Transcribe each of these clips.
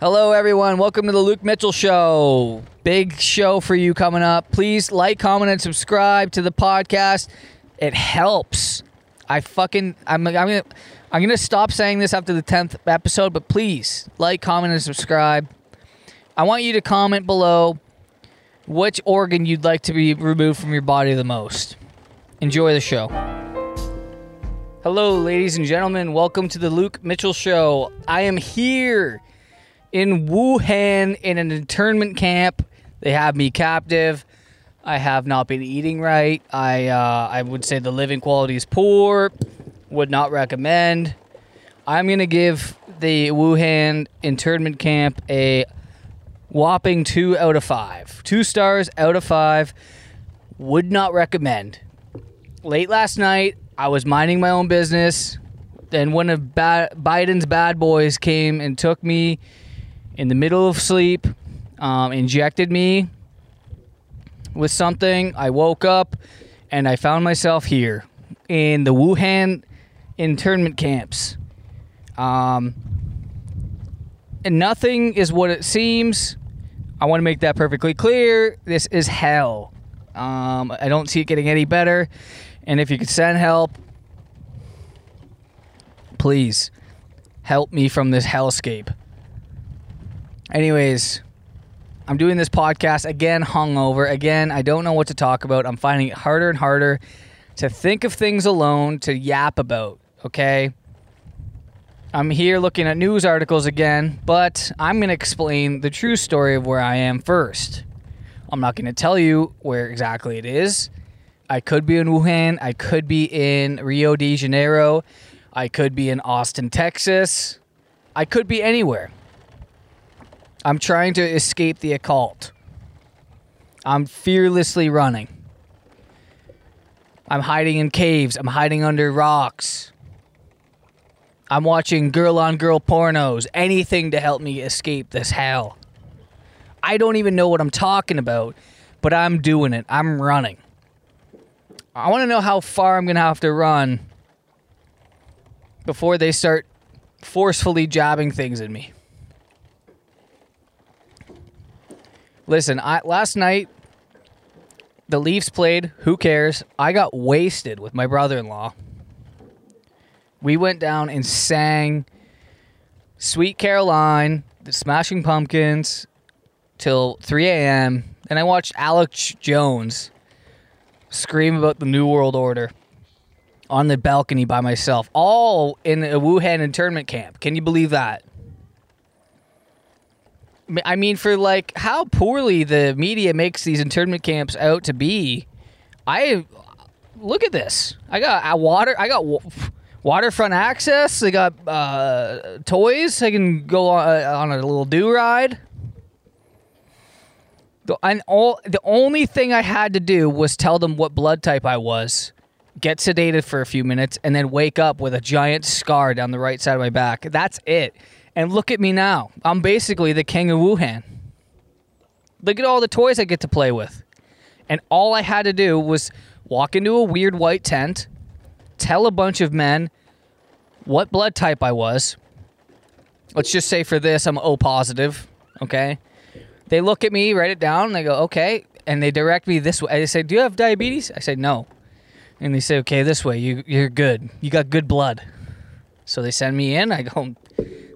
Hello, everyone. Welcome to the Luke Mitchell Show. Big show for you coming up. Please like, comment, and subscribe to the podcast. It helps. I fucking I'm I'm gonna I'm gonna stop saying this after the tenth episode, but please like, comment, and subscribe. I want you to comment below which organ you'd like to be removed from your body the most. Enjoy the show. Hello, ladies and gentlemen. Welcome to the Luke Mitchell Show. I am here in Wuhan in an internment camp. They have me captive. I have not been eating right. I uh, I would say the living quality is poor. Would not recommend. I'm gonna give the Wuhan internment camp a whopping two out of five. Two stars out of five. Would not recommend. Late last night, I was minding my own business. Then one of ba- Biden's bad boys came and took me in the middle of sleep, um, injected me with something. I woke up and I found myself here in the Wuhan internment camps. Um, and nothing is what it seems. I want to make that perfectly clear. This is hell. Um, I don't see it getting any better. And if you could send help, please help me from this hellscape. Anyways, I'm doing this podcast again, hungover. Again, I don't know what to talk about. I'm finding it harder and harder to think of things alone to yap about, okay? I'm here looking at news articles again, but I'm going to explain the true story of where I am first. I'm not going to tell you where exactly it is. I could be in Wuhan. I could be in Rio de Janeiro. I could be in Austin, Texas. I could be anywhere. I'm trying to escape the occult. I'm fearlessly running. I'm hiding in caves. I'm hiding under rocks. I'm watching girl on girl pornos. Anything to help me escape this hell. I don't even know what I'm talking about, but I'm doing it. I'm running. I want to know how far I'm going to have to run before they start forcefully jabbing things in me. Listen, I last night the Leafs played. Who cares? I got wasted with my brother-in-law. We went down and sang "Sweet Caroline," the Smashing Pumpkins, till 3 a.m. And I watched Alex Jones scream about the New World Order on the balcony by myself, all in a Wuhan internment camp. Can you believe that? I mean, for like how poorly the media makes these internment camps out to be, I look at this. I got a water. I got wa- waterfront access. I got uh, toys. I can go on, uh, on a little do ride. And all the only thing I had to do was tell them what blood type I was, get sedated for a few minutes, and then wake up with a giant scar down the right side of my back. That's it. And look at me now. I'm basically the king of Wuhan. Look at all the toys I get to play with. And all I had to do was walk into a weird white tent, tell a bunch of men what blood type I was. Let's just say for this, I'm O positive. Okay. They look at me, write it down, and they go, okay. And they direct me this way. They say, Do you have diabetes? I say, No. And they say, Okay, this way. You, you're good. You got good blood. So they send me in. I go,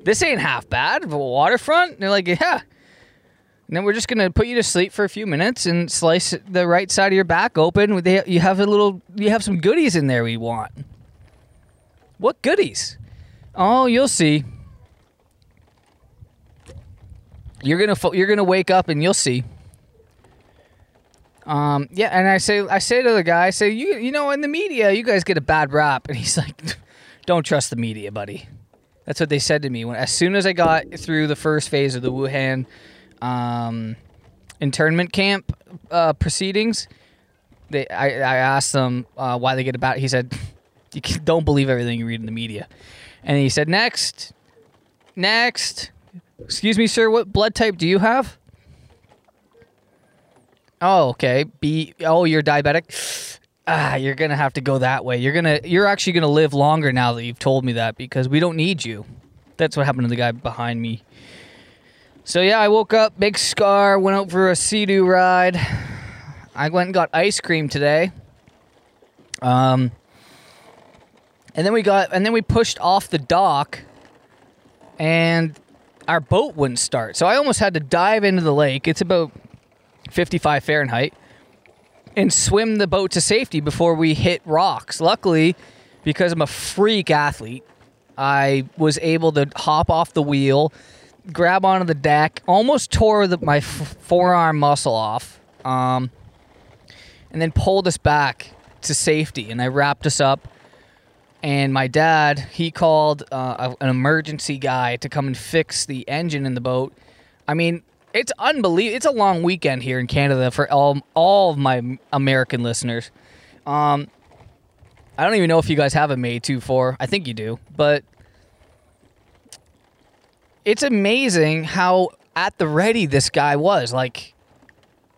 This ain't half bad. Waterfront? And they're like, Yeah. And then we're just gonna put you to sleep for a few minutes and slice the right side of your back open. They- You have a little, you have some goodies in there we want. What goodies? Oh, you'll see. You're gonna you're gonna wake up and you'll see. Um, yeah, and I say I say to the guy, I say you you know in the media you guys get a bad rap, and he's like, don't trust the media, buddy. That's what they said to me when as soon as I got through the first phase of the Wuhan um, internment camp uh, proceedings. They I, I asked them uh, why they get about. bad. He said, you don't believe everything you read in the media, and he said next, next. Excuse me, sir. What blood type do you have? Oh, okay. B. Oh, you're diabetic. Ah, you're gonna have to go that way. You're gonna. You're actually gonna live longer now that you've told me that because we don't need you. That's what happened to the guy behind me. So yeah, I woke up, big scar, went out for a sea-doo ride. I went and got ice cream today. Um, and then we got, and then we pushed off the dock, and our boat wouldn't start. So I almost had to dive into the lake. It's about 55 Fahrenheit, and swim the boat to safety before we hit rocks. Luckily, because I'm a freak athlete, I was able to hop off the wheel, grab onto the deck, almost tore the, my f- forearm muscle off, um, and then pulled us back to safety. And I wrapped us up. And my dad, he called uh, an emergency guy to come and fix the engine in the boat. I mean, it's unbelievable. It's a long weekend here in Canada for all all of my American listeners. Um, I don't even know if you guys have a May 2 4. I think you do. But it's amazing how at the ready this guy was. Like,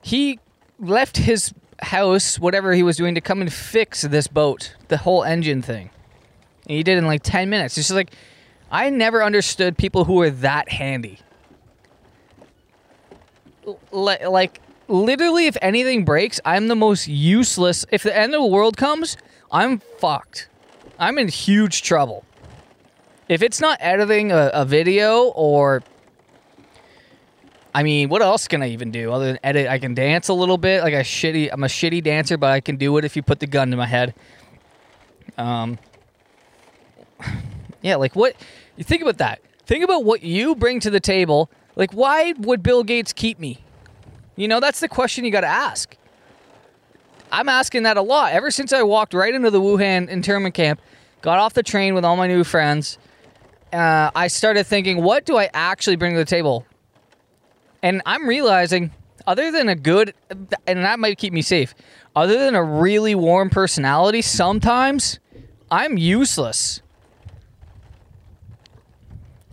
he left his house, whatever he was doing, to come and fix this boat, the whole engine thing. And he did it in like 10 minutes. It's just like, I never understood people who were that handy. Like, literally, if anything breaks, I'm the most useless. If the end of the world comes, I'm fucked. I'm in huge trouble. If it's not editing a, a video or I mean, what else can I even do other than edit? I can dance a little bit, like a shitty. I'm a shitty dancer, but I can do it if you put the gun to my head. Um, yeah, like what? You think about that. Think about what you bring to the table. Like, why would Bill Gates keep me? You know, that's the question you got to ask. I'm asking that a lot. Ever since I walked right into the Wuhan internment camp, got off the train with all my new friends, uh, I started thinking, what do I actually bring to the table? And I'm realizing, other than a good, and that might keep me safe, other than a really warm personality, sometimes I'm useless.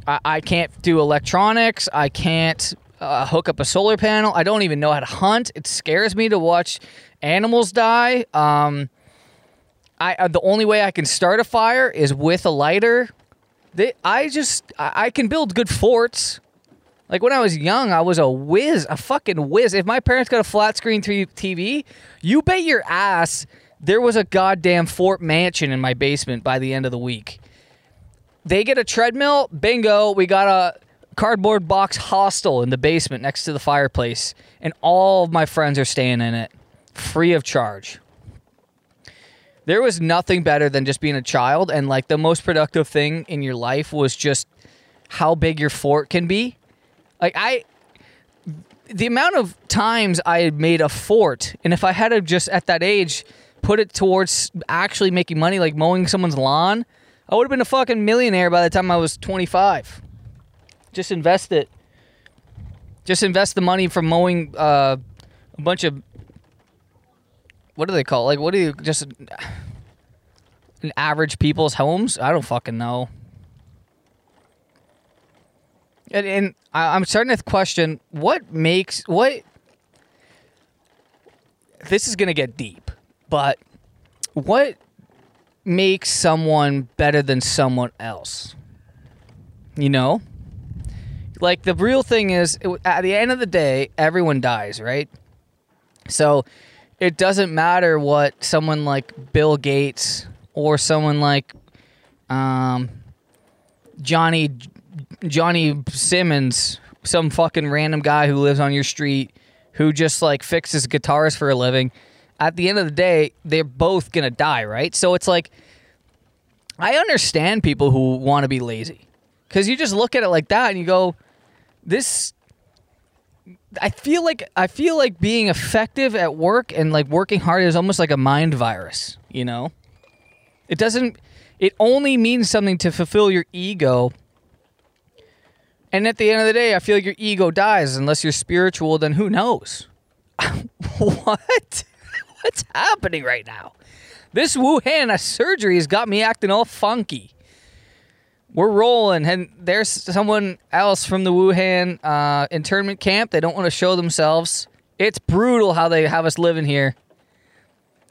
I, I can't do electronics. I can't uh, hook up a solar panel. I don't even know how to hunt. It scares me to watch animals die. Um, I uh, the only way I can start a fire is with a lighter. They, I just I, I can build good forts. Like when I was young, I was a whiz, a fucking whiz. If my parents got a flat screen TV, you bet your ass there was a goddamn fort mansion in my basement by the end of the week. They get a treadmill, bingo, we got a cardboard box hostel in the basement next to the fireplace, and all of my friends are staying in it free of charge. There was nothing better than just being a child, and like the most productive thing in your life was just how big your fort can be. Like, I, the amount of times I made a fort, and if I had to just at that age put it towards actually making money, like mowing someone's lawn, I would have been a fucking millionaire by the time I was 25. Just invest it. Just invest the money from mowing uh, a bunch of what do they call? Like, what do you just an average people's homes? I don't fucking know. And, and I, I'm starting to question what makes what. This is gonna get deep, but what makes someone better than someone else? You know, like the real thing is, at the end of the day, everyone dies, right? So it doesn't matter what someone like Bill Gates or someone like um, Johnny Johnny Simmons, some fucking random guy who lives on your street who just like fixes guitars for a living. At the end of the day, they're both gonna die, right? So it's like I understand people who want to be lazy because you just look at it like that and you go, "This I feel like I feel like being effective at work and like working hard is almost like a mind virus, you know? It doesn't it only means something to fulfill your ego. And at the end of the day, I feel like your ego dies unless you're spiritual, then who knows? what? What's happening right now? This Wuhan surgery has got me acting all funky we're rolling, and there's someone else from the Wuhan uh, internment camp. They don't want to show themselves. It's brutal how they have us living here.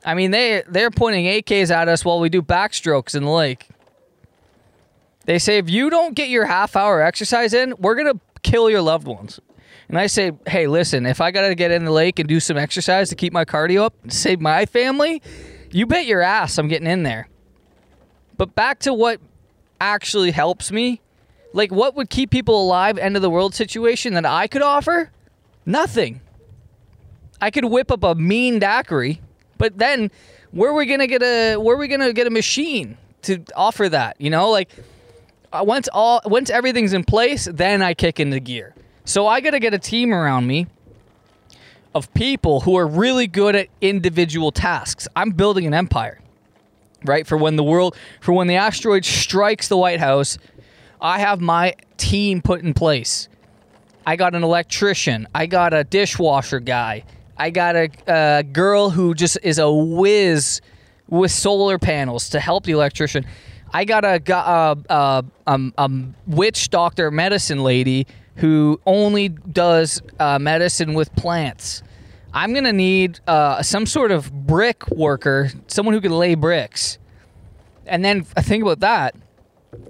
I mean, they they're pointing AKs at us while we do backstrokes in the lake. They say if you don't get your half hour exercise in, we're gonna kill your loved ones. And I say, hey, listen, if I got to get in the lake and do some exercise to keep my cardio up, save my family, you bet your ass I'm getting in there. But back to what actually helps me, like what would keep people alive, end of the world situation that I could offer? Nothing. I could whip up a mean daiquiri, but then where are we gonna get a where are we gonna get a machine to offer that? You know, like uh, once all once everything's in place, then I kick into gear. So I got to get a team around me of people who are really good at individual tasks. I'm building an empire, right? For when the world, for when the asteroid strikes the White House, I have my team put in place. I got an electrician. I got a dishwasher guy. I got a, a girl who just is a whiz with solar panels to help the electrician. I got a, a, a, a, a witch doctor medicine lady who only does uh, medicine with plants. I'm gonna need uh, some sort of brick worker, someone who can lay bricks. And then think about that.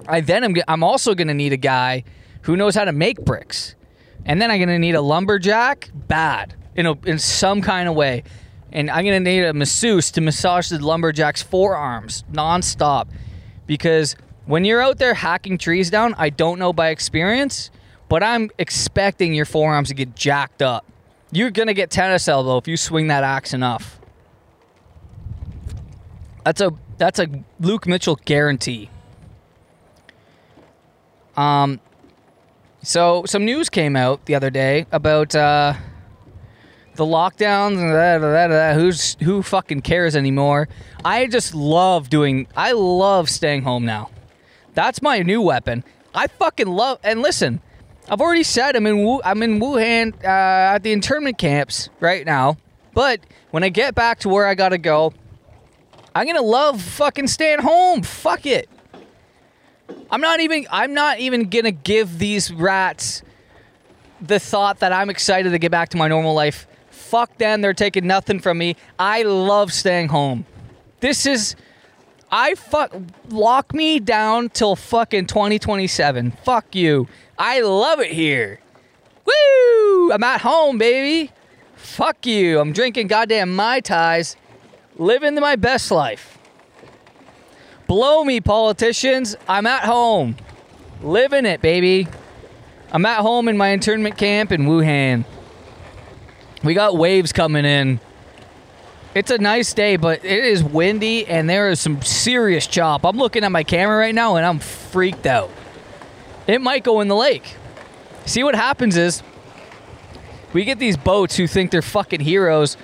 I then am I'm also gonna need a guy who knows how to make bricks. And then I'm gonna need a lumberjack, bad in a, in some kind of way. And I'm gonna need a masseuse to massage the lumberjack's forearms nonstop, because when you're out there hacking trees down, I don't know by experience but I'm expecting your forearms to get jacked up. You're gonna get tennis elbow if you swing that axe enough. That's a that's a Luke Mitchell guarantee. Um, so some news came out the other day about uh, the lockdowns and that, that, that, who's who fucking cares anymore. I just love doing. I love staying home now. That's my new weapon. I fucking love. And listen, I've already said I'm in Wu- I'm in Wuhan uh, at the internment camps right now. But when I get back to where I gotta go, I'm gonna love fucking staying home. Fuck it. I'm not even I'm not even gonna give these rats the thought that I'm excited to get back to my normal life. Fuck them, they're taking nothing from me. I love staying home. This is I fuck lock me down till fucking 2027. Fuck you. I love it here. Woo! I'm at home, baby. Fuck you. I'm drinking goddamn Mai Tais, living my best life. Blow me, politicians. I'm at home. Living it, baby. I'm at home in my internment camp in Wuhan. We got waves coming in. It's a nice day, but it is windy and there is some serious chop. I'm looking at my camera right now and I'm freaked out it might go in the lake. See what happens is we get these boats who think they're fucking heroes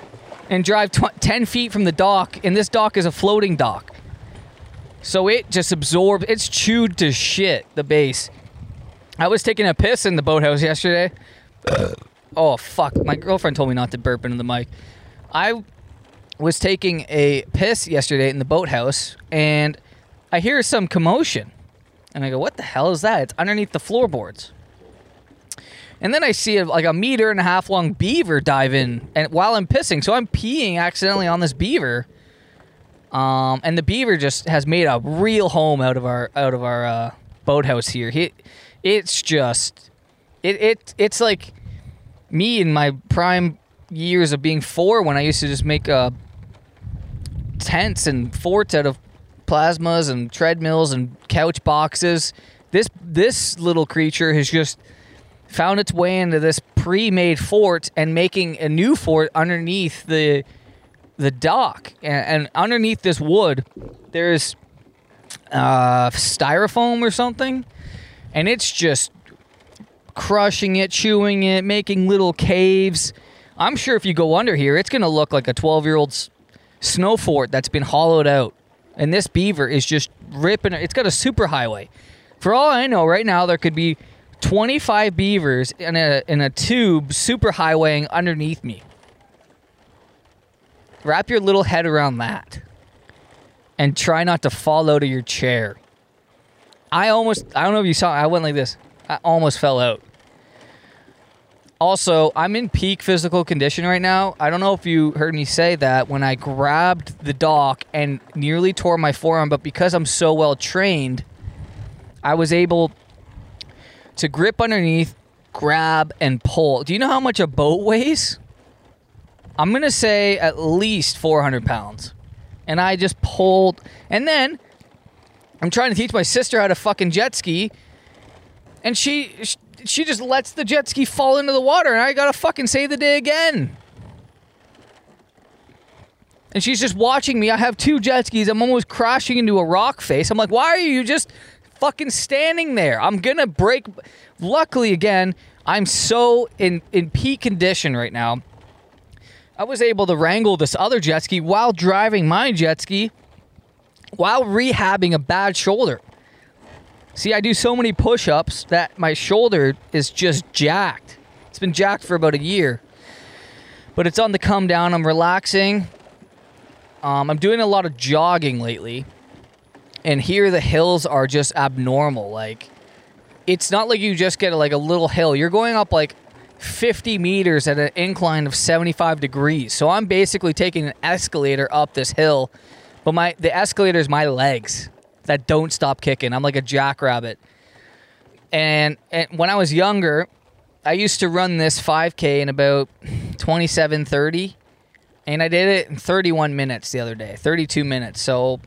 and drive tw- 10 feet from the dock, and this dock is a floating dock. So it just absorbs, it's chewed to shit, the base. I was taking a piss in the boathouse yesterday. oh, fuck. My girlfriend told me not to burp into the mic. I was taking a piss yesterday in the boathouse, and I hear some commotion. And I go, what the hell is that? It's underneath the floorboards. And then I see a, like a meter and a half long beaver dive in, and while I'm pissing, so I'm peeing accidentally on this beaver. Um, and the beaver just has made a real home out of our out of our uh, boathouse here. He, it's just, it it it's like me in my prime years of being four when I used to just make uh, tents and forts out of plasmas and treadmills and couch boxes. This this little creature has just found its way into this pre-made fort and making a new fort underneath the the dock. And, and underneath this wood there's uh, styrofoam or something. And it's just crushing it chewing it making little caves. I'm sure if you go under here it's going to look like a 12 year old's snow fort that's been hollowed out and this beaver is just ripping. It's got a super highway. For all I know, right now there could be 25 beavers in a in a tube super highwaying underneath me. Wrap your little head around that, and try not to fall out of your chair. I almost I don't know if you saw I went like this. I almost fell out. Also, I'm in peak physical condition right now. I don't know if you heard me say that when I grabbed the dock and nearly tore my forearm, but because I'm so well trained, I was able to grip underneath grab and pull. Do you know how much a boat weighs? I'm gonna say at least 400 pounds. And I just pulled, and then I'm trying to teach my sister how to fucking jet ski, and she she just lets the jet ski fall into the water, and I gotta fucking save the day again. And she's just watching me. I have two jet skis. I'm almost crashing into a rock face. I'm like, why are you just fucking standing there? I'm gonna break. Luckily, again, I'm so in in peak condition right now. I was able to wrangle this other jet ski while driving my jet ski while rehabbing a bad shoulder. See, I do so many push ups that my shoulder is just jacked. It's been jacked for about a year. But it's on the come down. I'm relaxing. Um, I'm doing a lot of jogging lately. And here the hills are just abnormal. Like, it's not like you just get like a little hill. You're going up like 50 meters at an incline of 75 degrees. So I'm basically taking an escalator up this hill, but my the escalator is my legs that don't stop kicking. I'm like a jackrabbit. And, and when I was younger, I used to run this 5K in about 27, 30. And I did it in 31 minutes the other day, 32 minutes. So,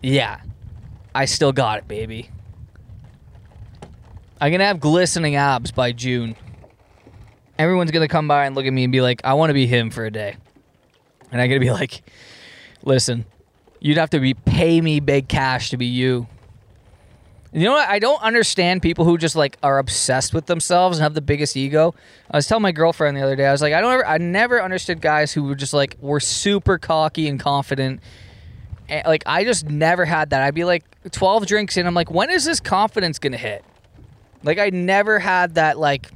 yeah, I still got it, baby. I'm going to have glistening abs by June everyone's gonna come by and look at me and be like, I want to be him for a day, and I'm gonna be like, listen, you'd have to be pay me big cash to be you. You know what? I don't understand people who just like are obsessed with themselves and have the biggest ego. I was telling my girlfriend the other day. I was like, I don't ever, I never understood guys who were just like were super cocky and confident. And, like I just never had that. I'd be like 12 drinks in. I'm like, when is this confidence gonna hit? Like I never had that like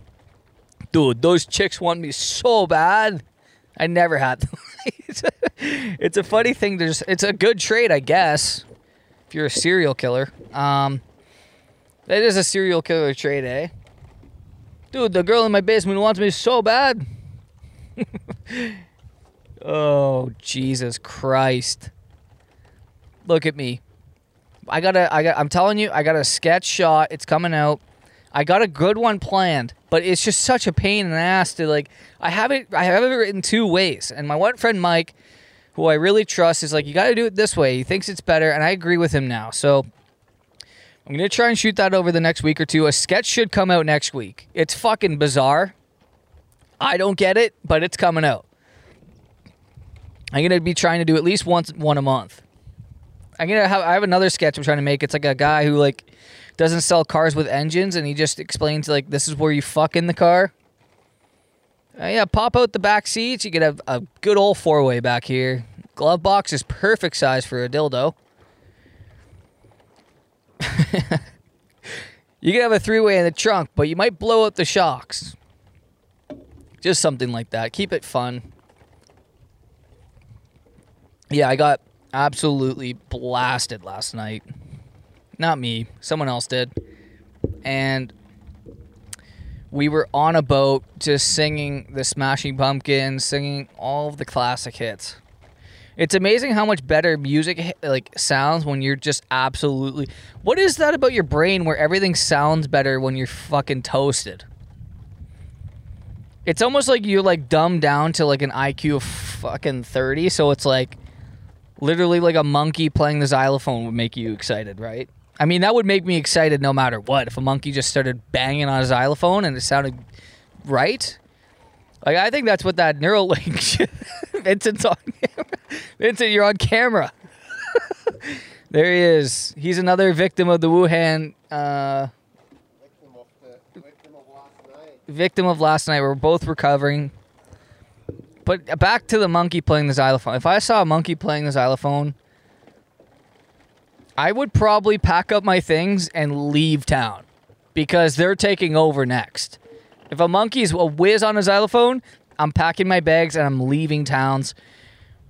dude, those chicks want me so bad. I never had them. It's, a, funny thing There's it's a good trade, I guess, if you're a serial killer. Um, that is a serial killer trade, eh? Dude, the girl in my basement wants me so bad. oh, Jesus Christ. Look at me. I got a I got I'm telling you, I got a sketch shot. It's coming out. I got a good one planned, but it's just such a pain in the ass to like. I have it. I have it written two ways, and my one friend Mike, who I really trust, is like, you got to do it this way. He thinks it's better, and I agree with him now. So I'm gonna try and shoot that over the next week or two. A sketch should come out next week. It's fucking bizarre. I don't get it, but it's coming out. I'm gonna be trying to do at least once one a month. I'm gonna have I have another sketch I'm trying to make. It's like a guy who like doesn't sell cars with engines, and he just explains like this is where you fuck in the car. Uh, yeah, pop out the back seats. You get a, a good old four way back here. Glove box is perfect size for a dildo. you can have a three way in the trunk, but you might blow out the shocks. Just something like that. Keep it fun. Yeah, I got absolutely blasted last night. Not me, someone else did. And we were on a boat just singing the Smashing Pumpkins, singing all of the classic hits. It's amazing how much better music like sounds when you're just absolutely What is that about your brain where everything sounds better when you're fucking toasted? It's almost like you're like dumbed down to like an IQ of fucking 30, so it's like literally like a monkey playing the xylophone would make you excited, right? I mean, that would make me excited no matter what. If a monkey just started banging on a xylophone and it sounded right, like I think that's what that Neuralink. Vincent's on camera. Vincent, you're on camera. there he is. He's another victim of the Wuhan. Uh, victim, of the, victim of last night. Victim of last night. We're both recovering. But back to the monkey playing the xylophone. If I saw a monkey playing the xylophone I would probably pack up my things and leave town because they're taking over next. If a monkey's a whiz on a xylophone, I'm packing my bags and I'm leaving towns,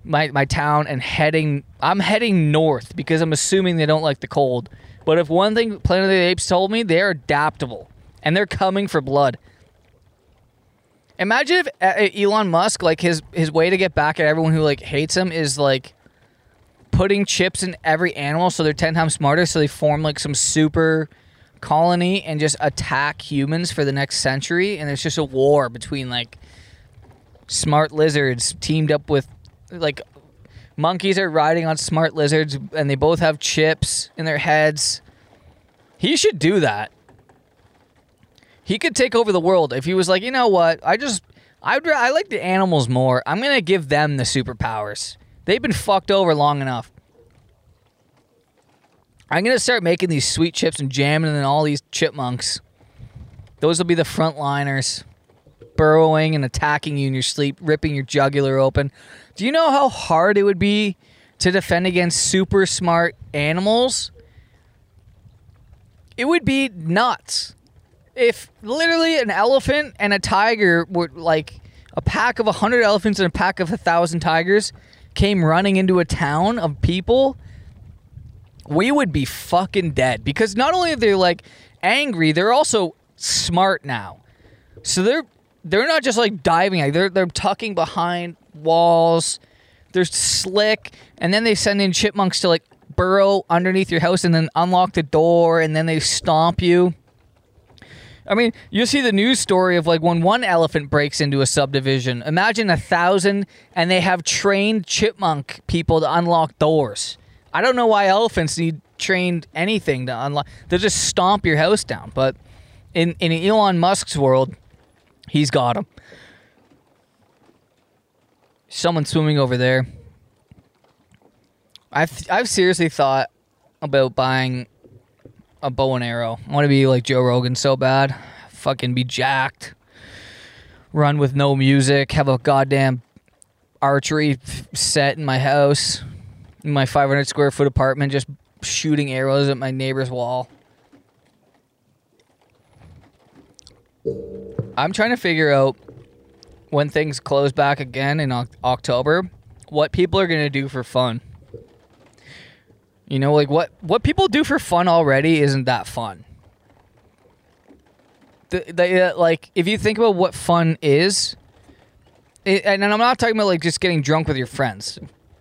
my my town, and heading. I'm heading north because I'm assuming they don't like the cold. But if one thing Planet of the Apes told me, they're adaptable and they're coming for blood. Imagine if uh, Elon Musk, like his his way to get back at everyone who like hates him, is like putting chips in every animal so they're 10 times smarter so they form like some super colony and just attack humans for the next century, and there's just a war between like smart lizards teamed up with like monkeys are riding on smart lizards, and they both have chips in their heads. He should do that. He could take over the world if he was like, you know what? I just I I like the animals more. I'm gonna give them the superpowers. They've been fucked over long enough. I'm gonna start making these sweet chips and jamming in all these chipmunks. Those will be the frontliners, burrowing and attacking you in your sleep, ripping your jugular open. Do you know how hard it would be to defend against super smart animals? It would be nuts. If literally an elephant and a tiger were like a pack of a hundred elephants and a pack of a thousand tigers came running into a town of people we would be fucking dead because not only are they like angry, they're also smart now. So they're they're not just like diving, like they're they're tucking behind walls. They're slick, and then they send in chipmunks to like burrow underneath your house and then unlock the door, and then they stomp you. I mean, you see the news story of like when one elephant breaks into a subdivision. Imagine a thousand, and they have trained chipmunk people to unlock doors. I don't know why elephants need trained anything to unlock. They'll just stomp your house down. But in in Elon Musk's world, he's got them. Someone swimming over there. I've I've seriously thought about buying a bow and arrow. I want to be like Joe Rogan so bad. Fucking be jacked. Run with no music. Have a goddamn archery set in my house in my 500 square foot apartment, just shooting arrows at my neighbor's wall. I'm trying to figure out when things close back again in October, what people are going to do for fun. You know, like what what people do for fun already isn't that fun. The, the, uh, like if you think about what fun is, it, and I'm not talking about like just getting drunk with your friends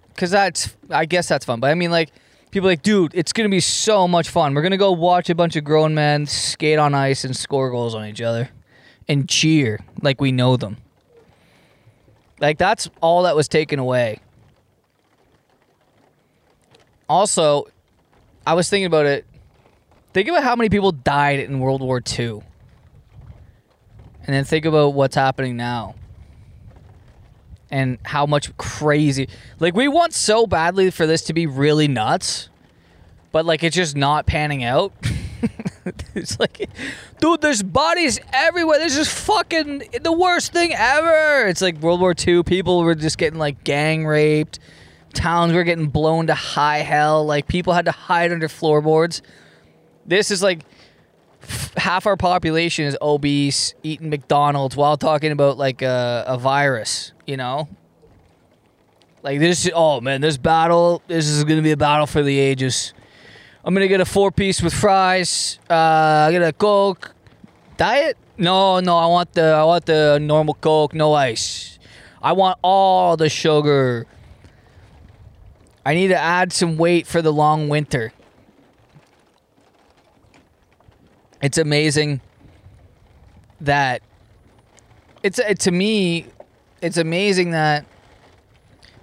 because that's I guess that's fun. But I mean, like people like, dude, it's gonna be so much fun. We're gonna go watch a bunch of grown men skate on ice and score goals on each other, and cheer like we know them. Like that's all that was taken away. Also, I was thinking about it. Think about how many people died in World War II. And then think about what's happening now. And how much crazy like we want so badly for this to be really nuts but like it's just not panning out. It's like dude there's bodies everywhere. This is fucking the worst thing ever. It's like world war ii people were just getting like gang raped towns were getting blown to high hell like people had to hide under floorboards this is like half our population is obese, eating McDonald's while talking about like a, a virus, you know? Like this, oh man, this battle, this is gonna be a battle for the ages. I'm gonna get a four piece with fries. Uh, I get a Coke. Diet? No, no, I want the, I want the normal Coke, no ice. I want all the sugar. I need to add some weight for the long winter. it's amazing that it's it, to me it's amazing that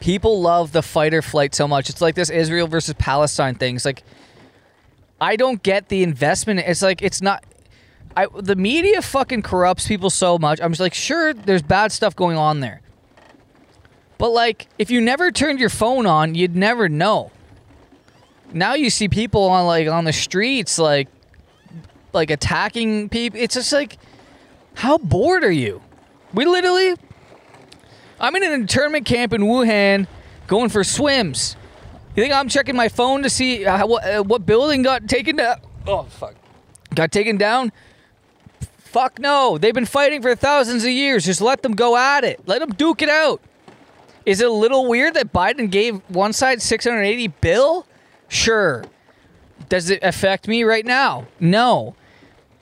people love the fight or flight so much. It's like this israel versus palestine thing. It's like i don't get the investment. It's like it's not I, the media fucking corrupts people so much. I'm just like sure there's bad stuff going on there but like if you never turned your phone on you'd never know now you see people on like on the streets like like attacking people. It's just like, how bored are you? We literally, I'm in an internment camp in Wuhan going for swims. You think I'm checking my phone to see what, uh, what building got taken down? Oh, fuck. Got taken down? Fuck no. They've been fighting for thousands of years. Just let them go at it. Let them duke it out. Is it a little weird that Biden gave one side 680 bill? Sure. Does it affect me right now? No.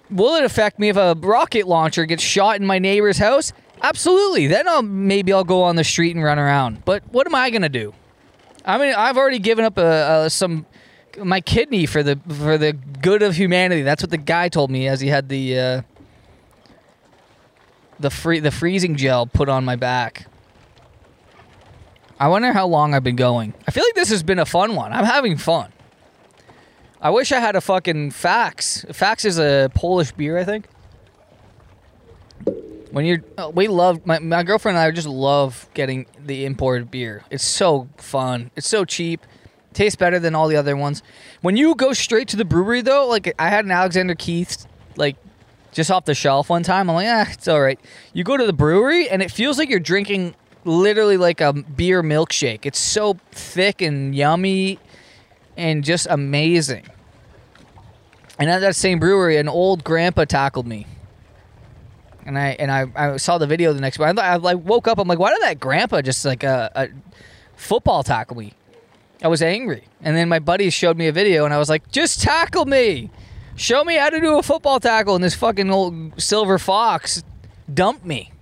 Will it affect me if a rocket launcher gets shot in my neighbor's house? Absolutely. Then I'll maybe I'll go on the street and run around. But what am I gonna do? I mean, I've already given up a, a, some my kidney for the for the good of humanity. That's what the guy told me as he had the uh, the free the freezing gel put on my back. I wonder how long I've been going. I feel like this has been a fun one. I'm having fun. I wish I had a fucking Faxe. Faxe is a Polish beer, I think. When you're, uh, we love my, my girlfriend and I just love getting the imported beer. It's so fun. It's so cheap. Tastes better than all the other ones. When you go straight to the brewery though, like I had an Alexander Keith, like just off the shelf one time. I'm like, ah, it's all right. You go to the brewery and it feels like you're drinking literally like a beer milkshake. It's so thick and yummy and just amazing. And at that same brewery, an old grandpa tackled me. And I and I, I saw the video the next morning. I, I like woke up. I'm like, why did that grandpa just like a, a football tackle me? I was angry. And then my buddies showed me a video, and I was like, just tackle me. Show me how to do a football tackle. And this fucking old silver fox dumped me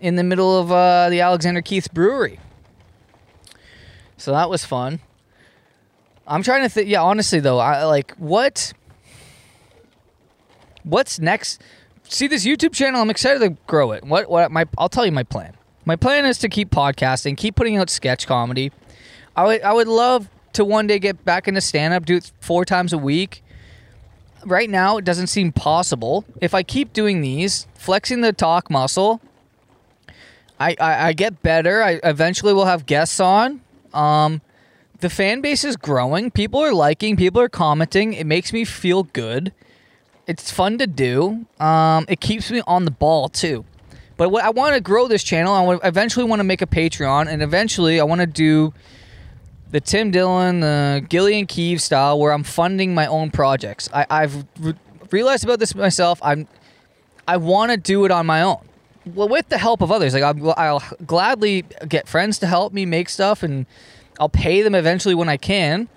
in the middle of uh, the Alexander Keith Brewery. So that was fun. I'm trying to think. Yeah, honestly though, I like what. What's next? See this YouTube channel. I'm excited to grow it. What? What? My. I'll tell you my plan. My plan is to keep podcasting, keep putting out sketch comedy. I would. I would love to one day get back into stand up, do it four times a week. Right now, it doesn't seem possible. If I keep doing these, flexing the talk muscle, I, I, I get better. I eventually will have guests on. Um, the fan base is growing. People are liking. People are commenting. It makes me feel good. It's fun to do. Um, it keeps me on the ball too. But what I want to grow this channel. I want, eventually want to make a Patreon, and eventually I want to do the Tim Dillon, the Gillian Keeve style, where I'm funding my own projects. I, I've re- realized about this myself. I'm I want to do it on my own well, with the help of others. Like I'll, I'll gladly get friends to help me make stuff, and I'll pay them eventually when I can.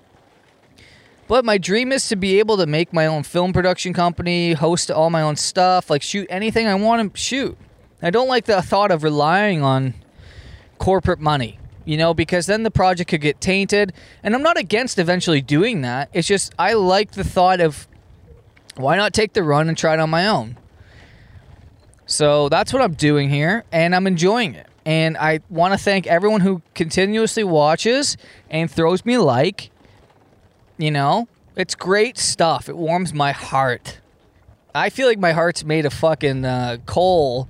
But my dream is to be able to make my own film production company, host all my own stuff, like shoot anything I want to shoot. I don't like the thought of relying on corporate money, you know, because then the project could get tainted. And I'm not against eventually doing that. It's just I like the thought of why not take the run and try it on my own. So that's what I'm doing here, and I'm enjoying it. And I want to thank everyone who continuously watches and throws me a like. You know, it's great stuff. It warms my heart. I feel like my heart's made of fucking uh, coal,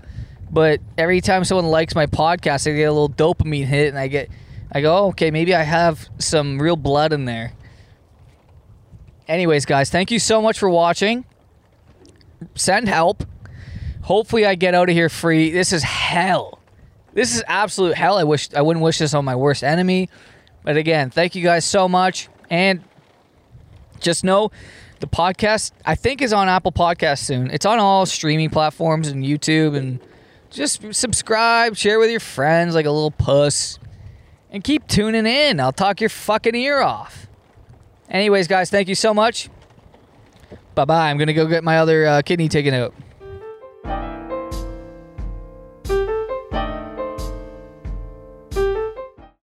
but every time someone likes my podcast, I get a little dopamine hit, and I get, I go, oh, okay, maybe I have some real blood in there. Anyways, guys, thank you so much for watching. Send help. Hopefully, I get out of here free. This is hell. This is absolute hell. I wish I wouldn't wish this on my worst enemy. But again, thank you guys so much. And just know the podcast I think is on Apple Podcasts soon. It's on all streaming platforms and YouTube and just subscribe, share with your friends like a little puss. And keep tuning in. I'll talk your fucking ear off. Anyways, guys, thank you so much. Bye bye. I'm going to go get my other uh, kidney taken out.